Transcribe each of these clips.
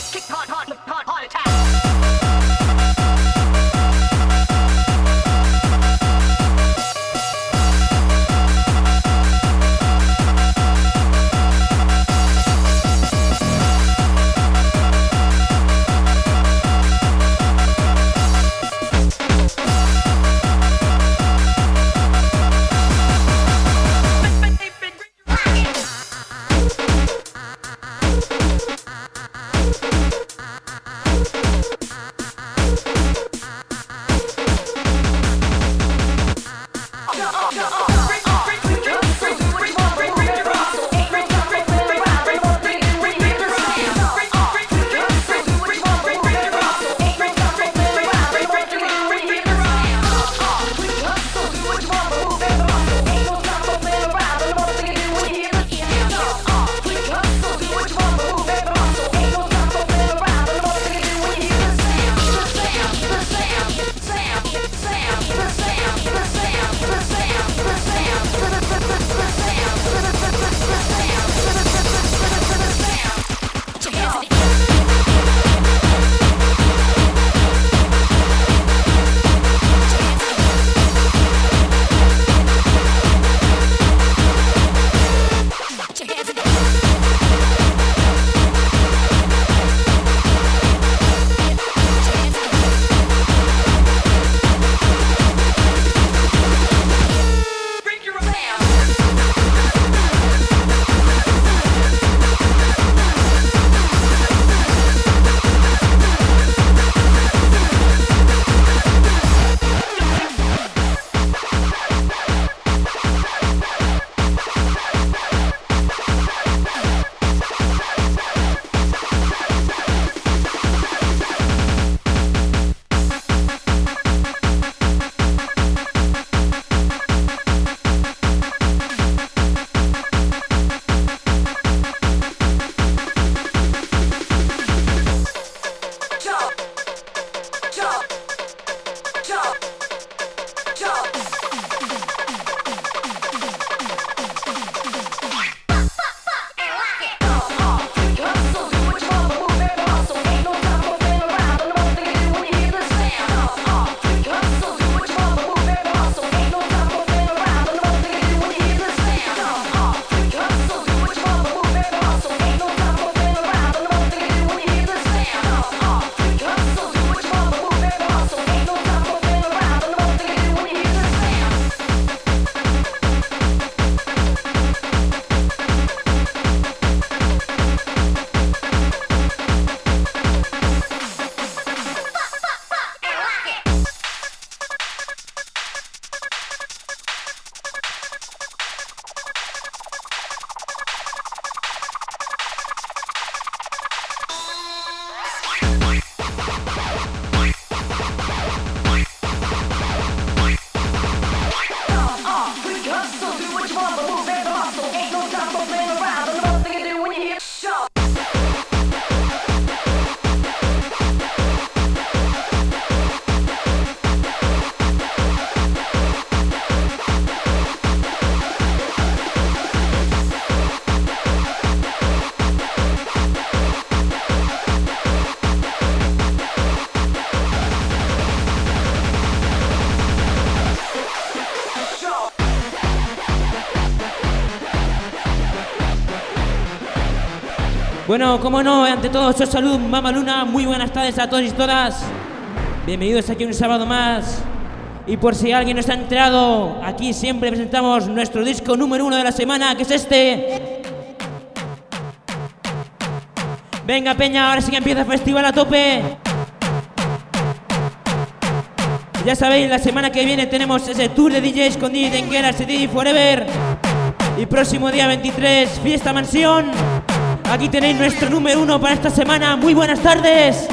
Kick tick, hard. Bueno, como no, ante todo, soy salud, Mama Luna, muy buenas tardes a todos y todas. Bienvenidos aquí un sábado más. Y por si alguien no está enterado, aquí siempre presentamos nuestro disco número uno de la semana, que es este. Venga, Peña, ahora sí que empieza el festival a tope. Ya sabéis, la semana que viene tenemos ese tour de DJs con DJ Dengueras y DJ Forever. Y próximo día 23, Fiesta Mansión. Aquí tenéis nuestro número uno para esta semana. Muy buenas tardes.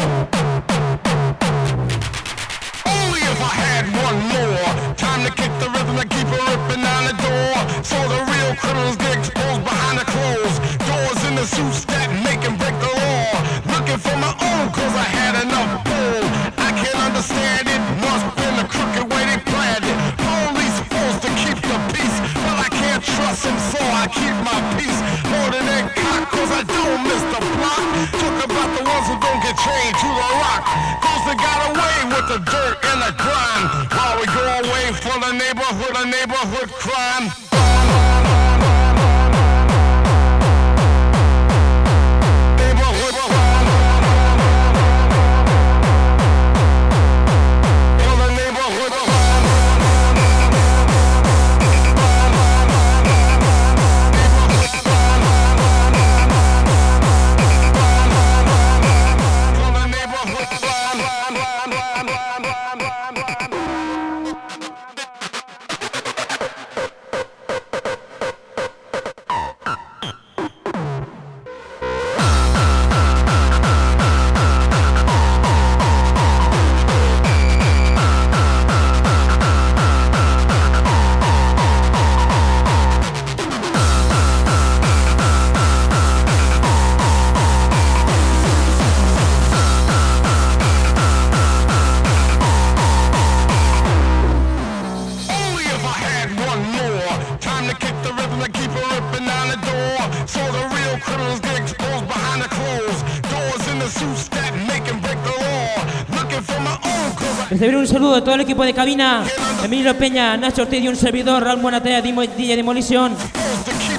todo el equipo de cabina, Emilio Peña, Nacho Ortiz y un servidor, Raúl Buenatea, DJ Demolition.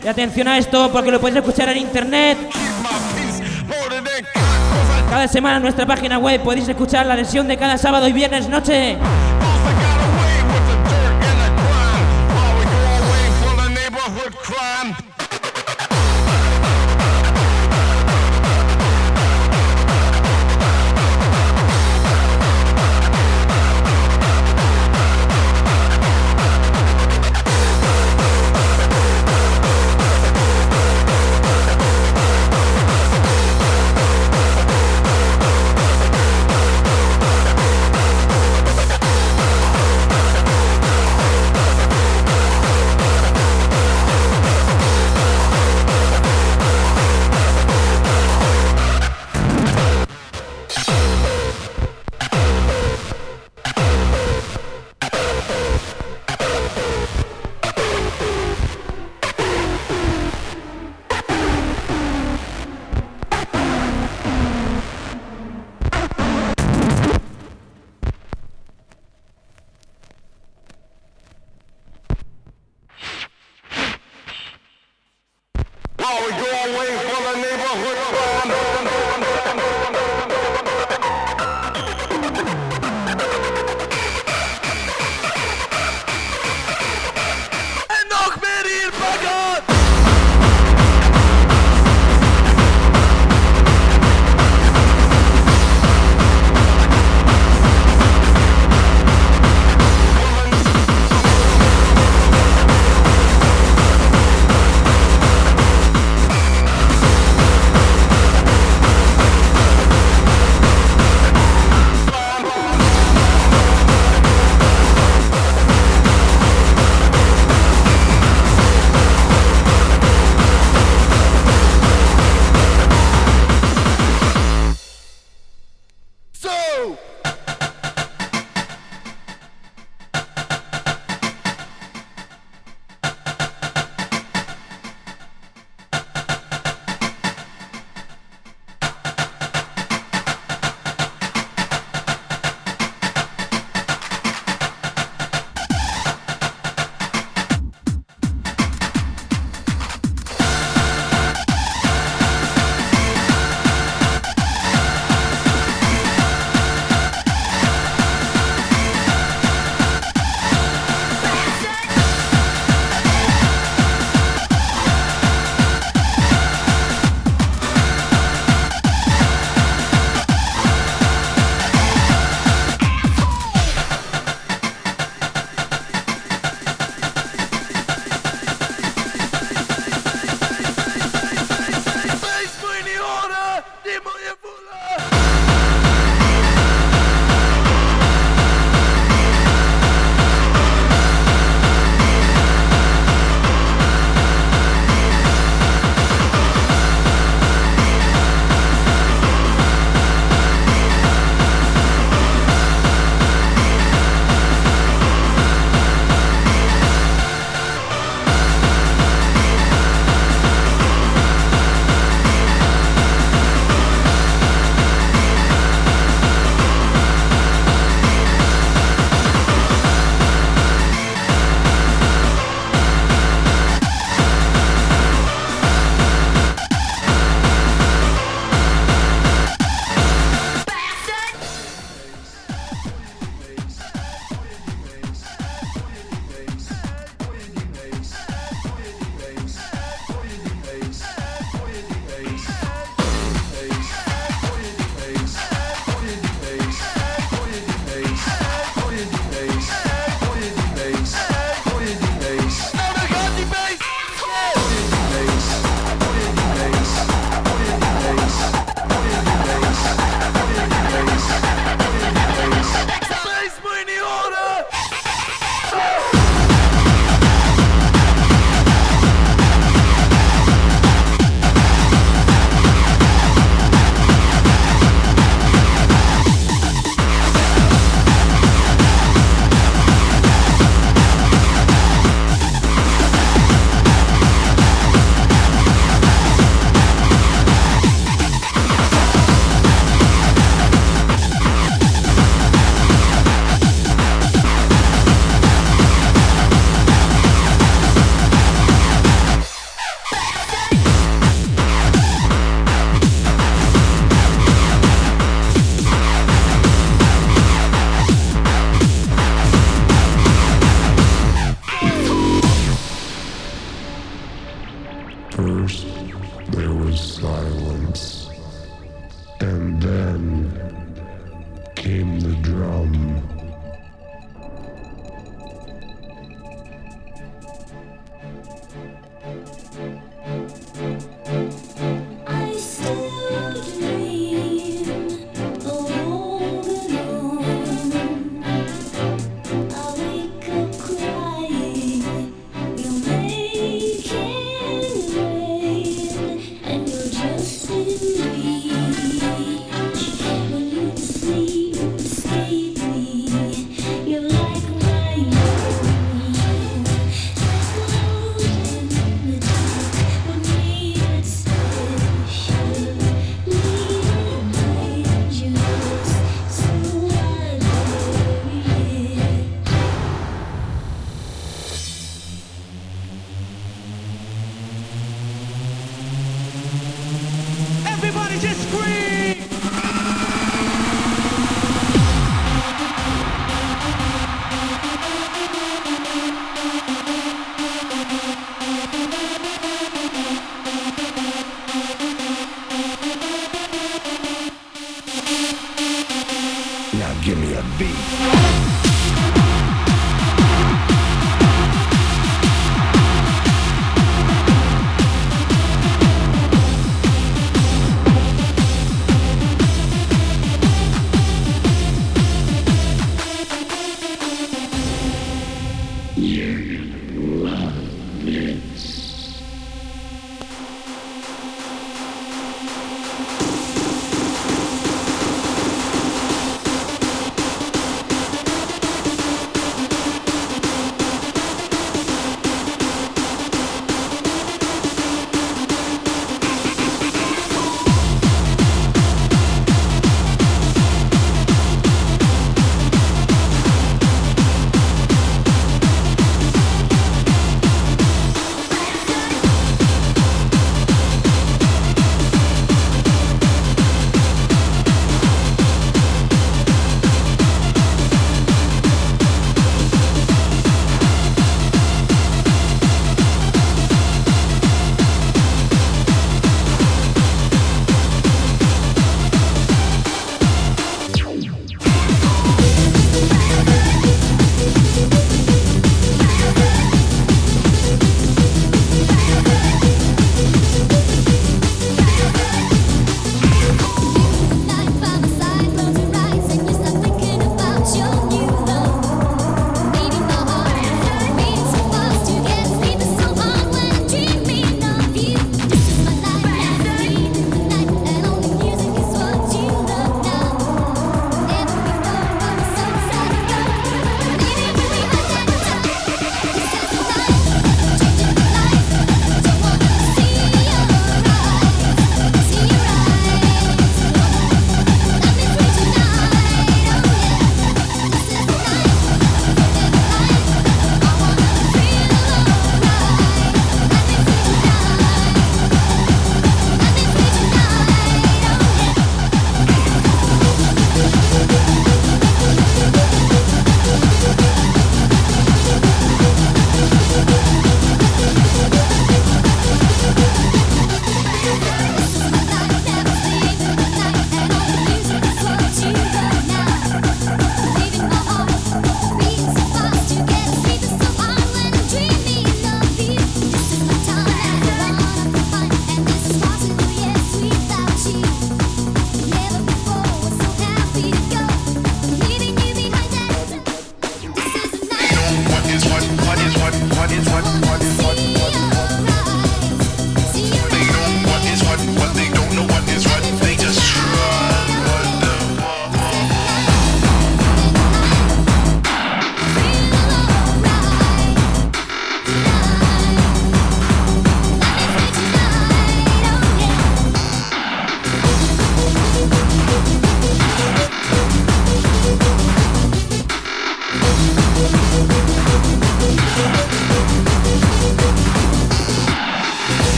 Y atención a esto porque lo podéis escuchar en internet. Cada semana en nuestra página web podéis escuchar la lesión de cada sábado y viernes noche.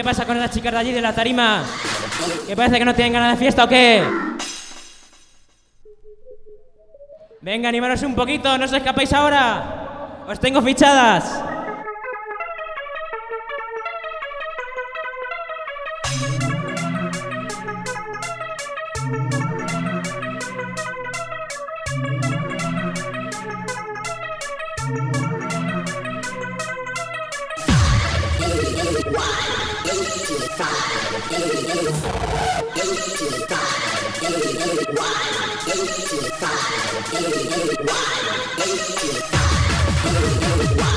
qué pasa con las chicas de allí de la tarima. ¿Que parece que no tienen ganas de fiesta o qué? Venga, animaros un poquito, no os escapéis ahora. Os tengo fichadas. Wow.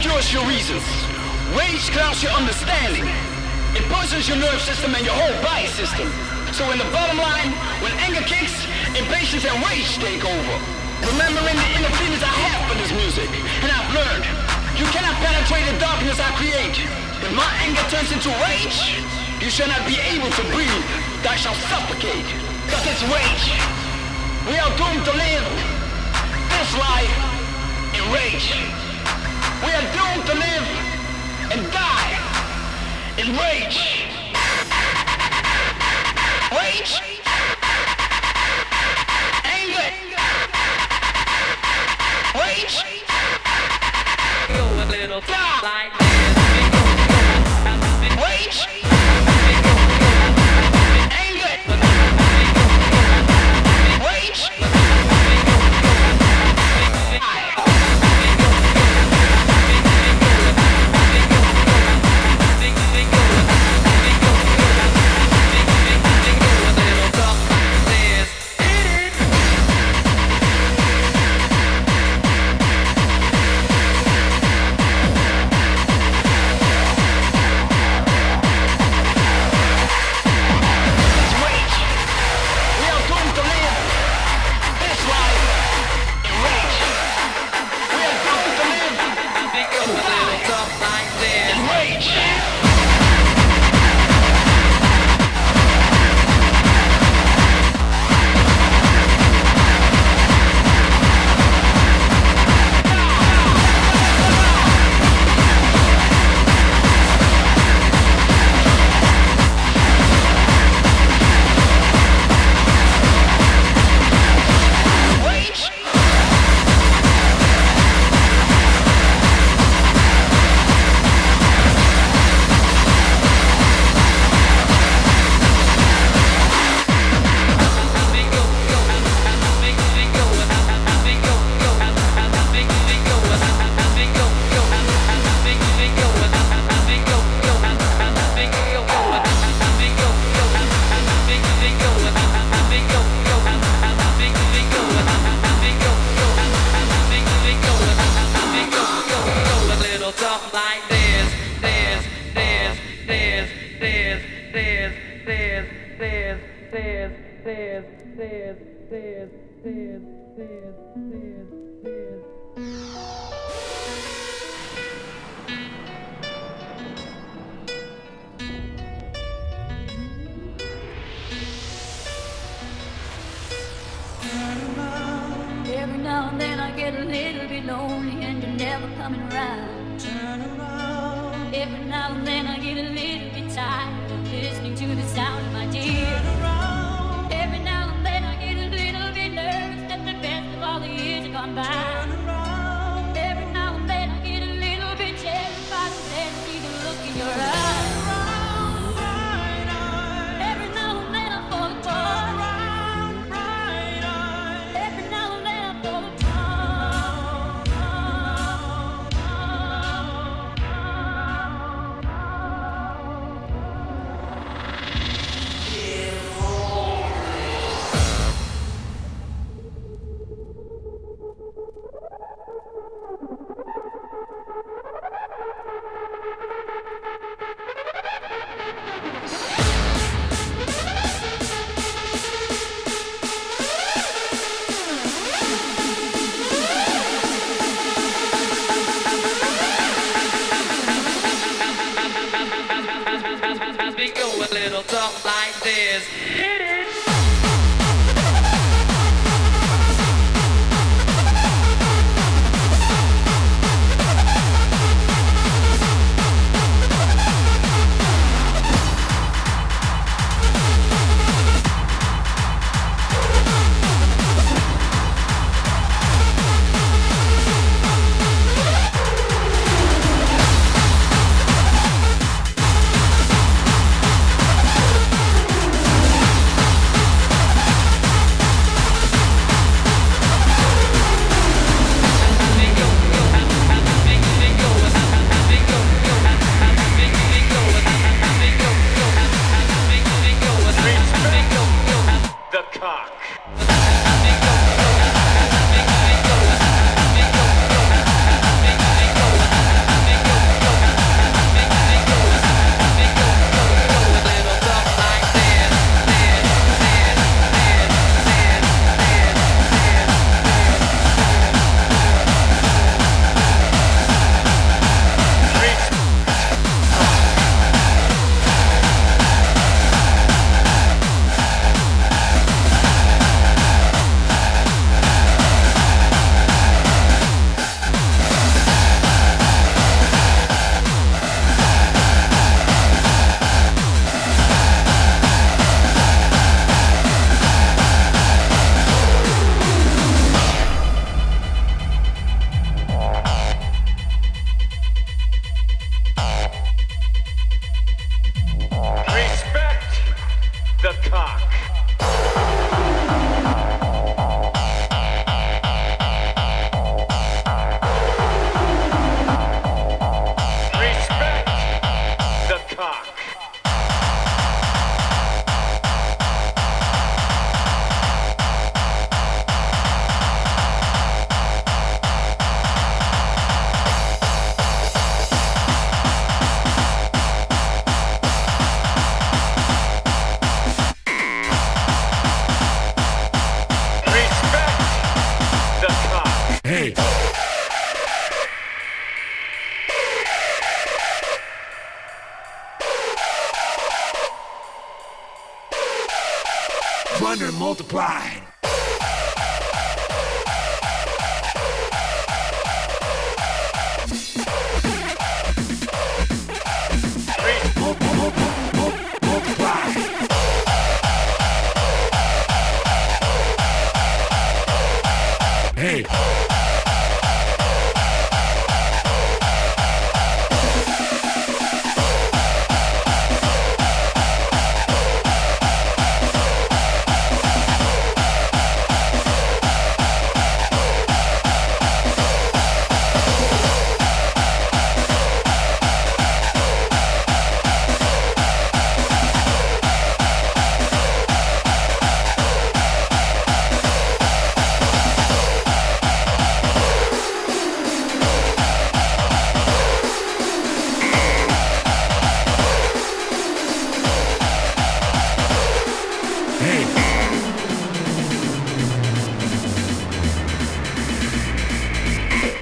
Obscures your reasons. Rage clouds your understanding. It poisons your nerve system and your whole body system. So in the bottom line, when anger kicks, impatience and rage take over. Remembering the inner feelings I have for this music, and I've learned, you cannot penetrate the darkness I create. If my anger turns into rage, you shall not be able to breathe. Thou shalt suffocate. Cause it's rage. We are doomed to live this life in rage. We are doomed to live and die in rage. Rage. Anger. Rage. Go a little Die. Talk like this, this, this, this, this, this, this, this, this, this, this, this, this, this, this, this. Every now and then I get a little bit lonely and you're never coming around. Every now and then I get a little bit tired of listening to the sound of my tears. Every now and then I get a little bit nervous that the best of all the years have gone by.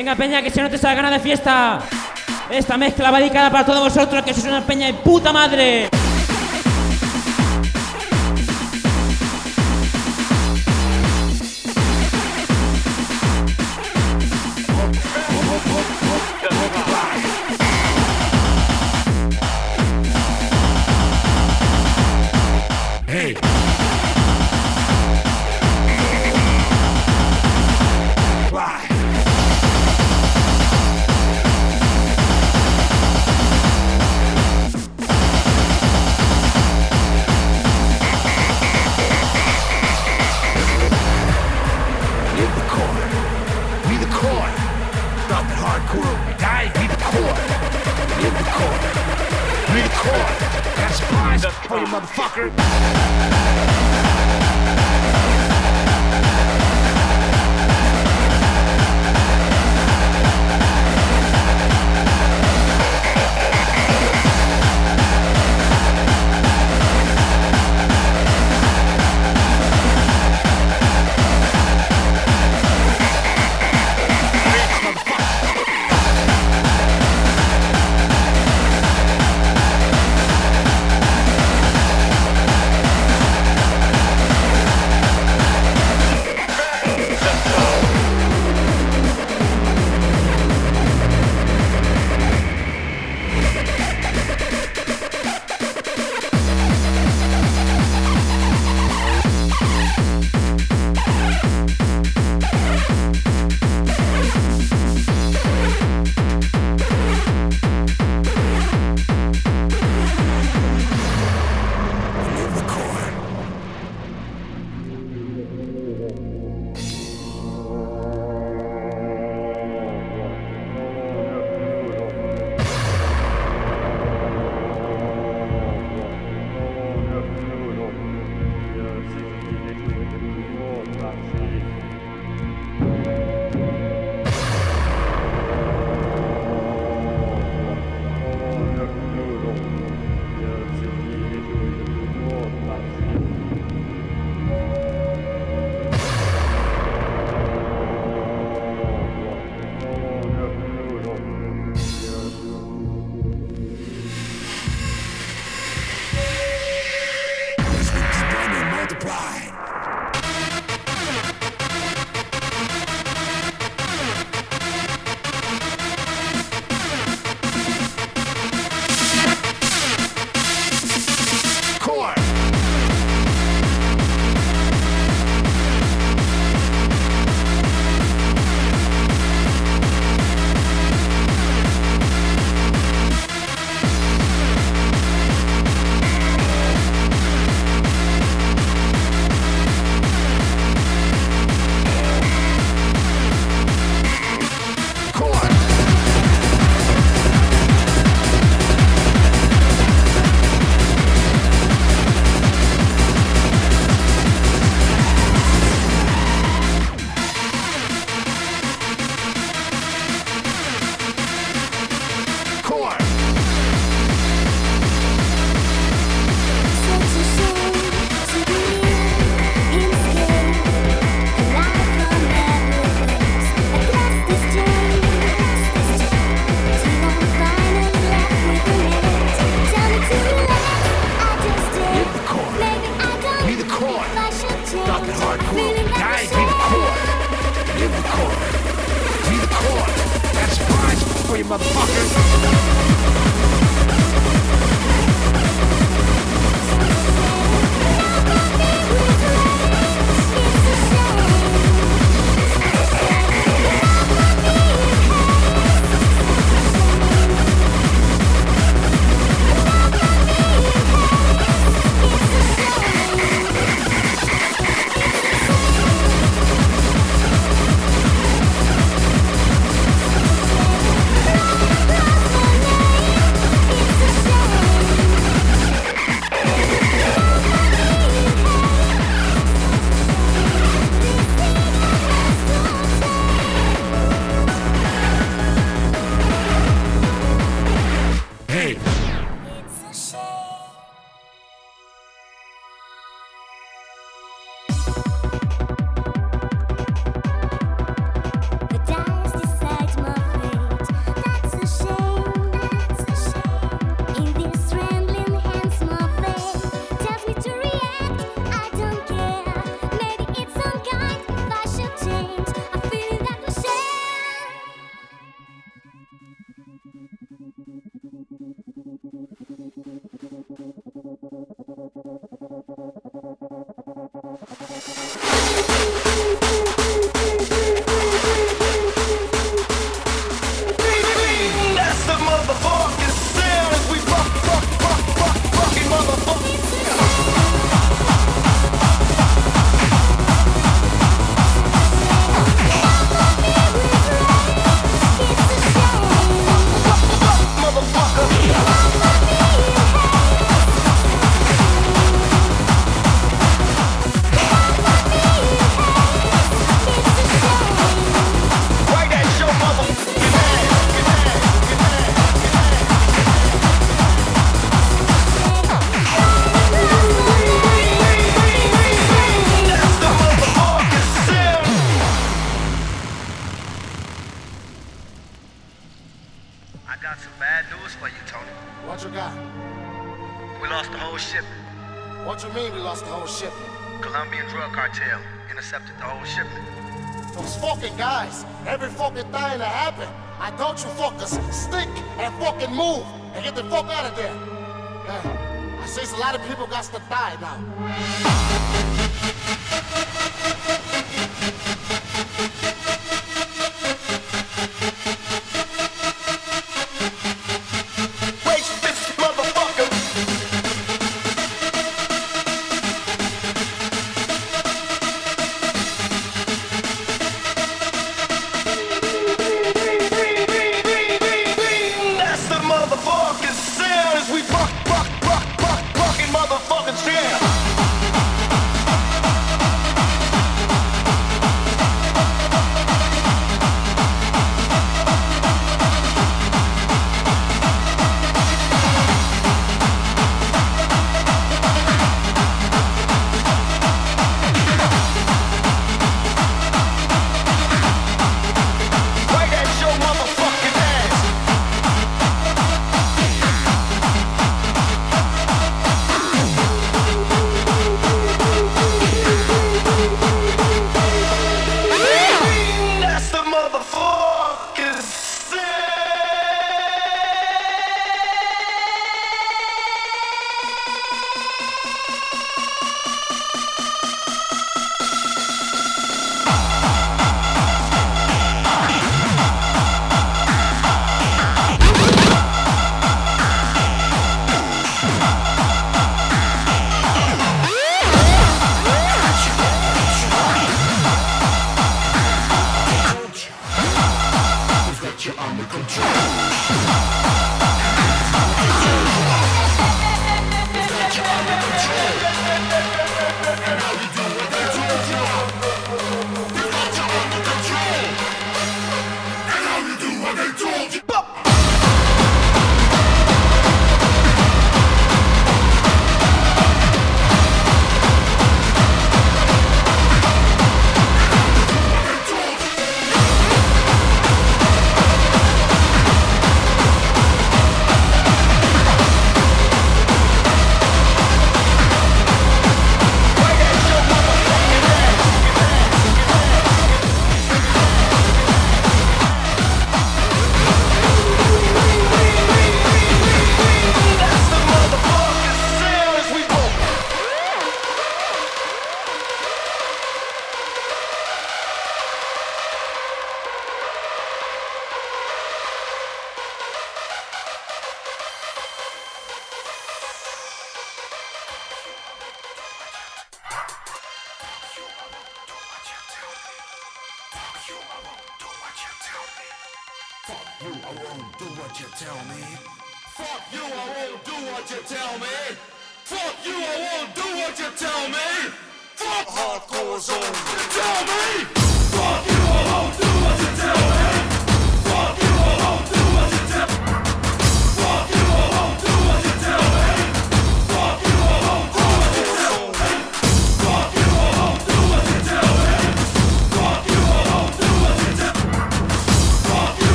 Venga, peña, que se note esa gana de fiesta. Esta mezcla va dedicada para todos vosotros, que sois una peña de puta madre.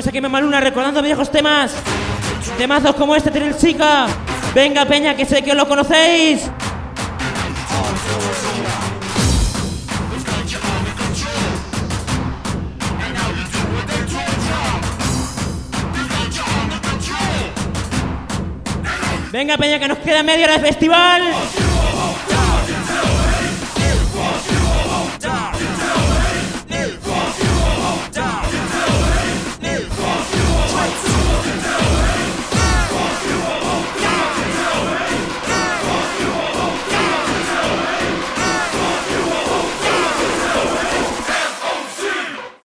Pues como esa que me maluna recordando viejos temas. Temazos como este, Tril Chica. Venga, Peña, que sé que os lo conocéis. Venga, Peña, que nos queda media hora de festival.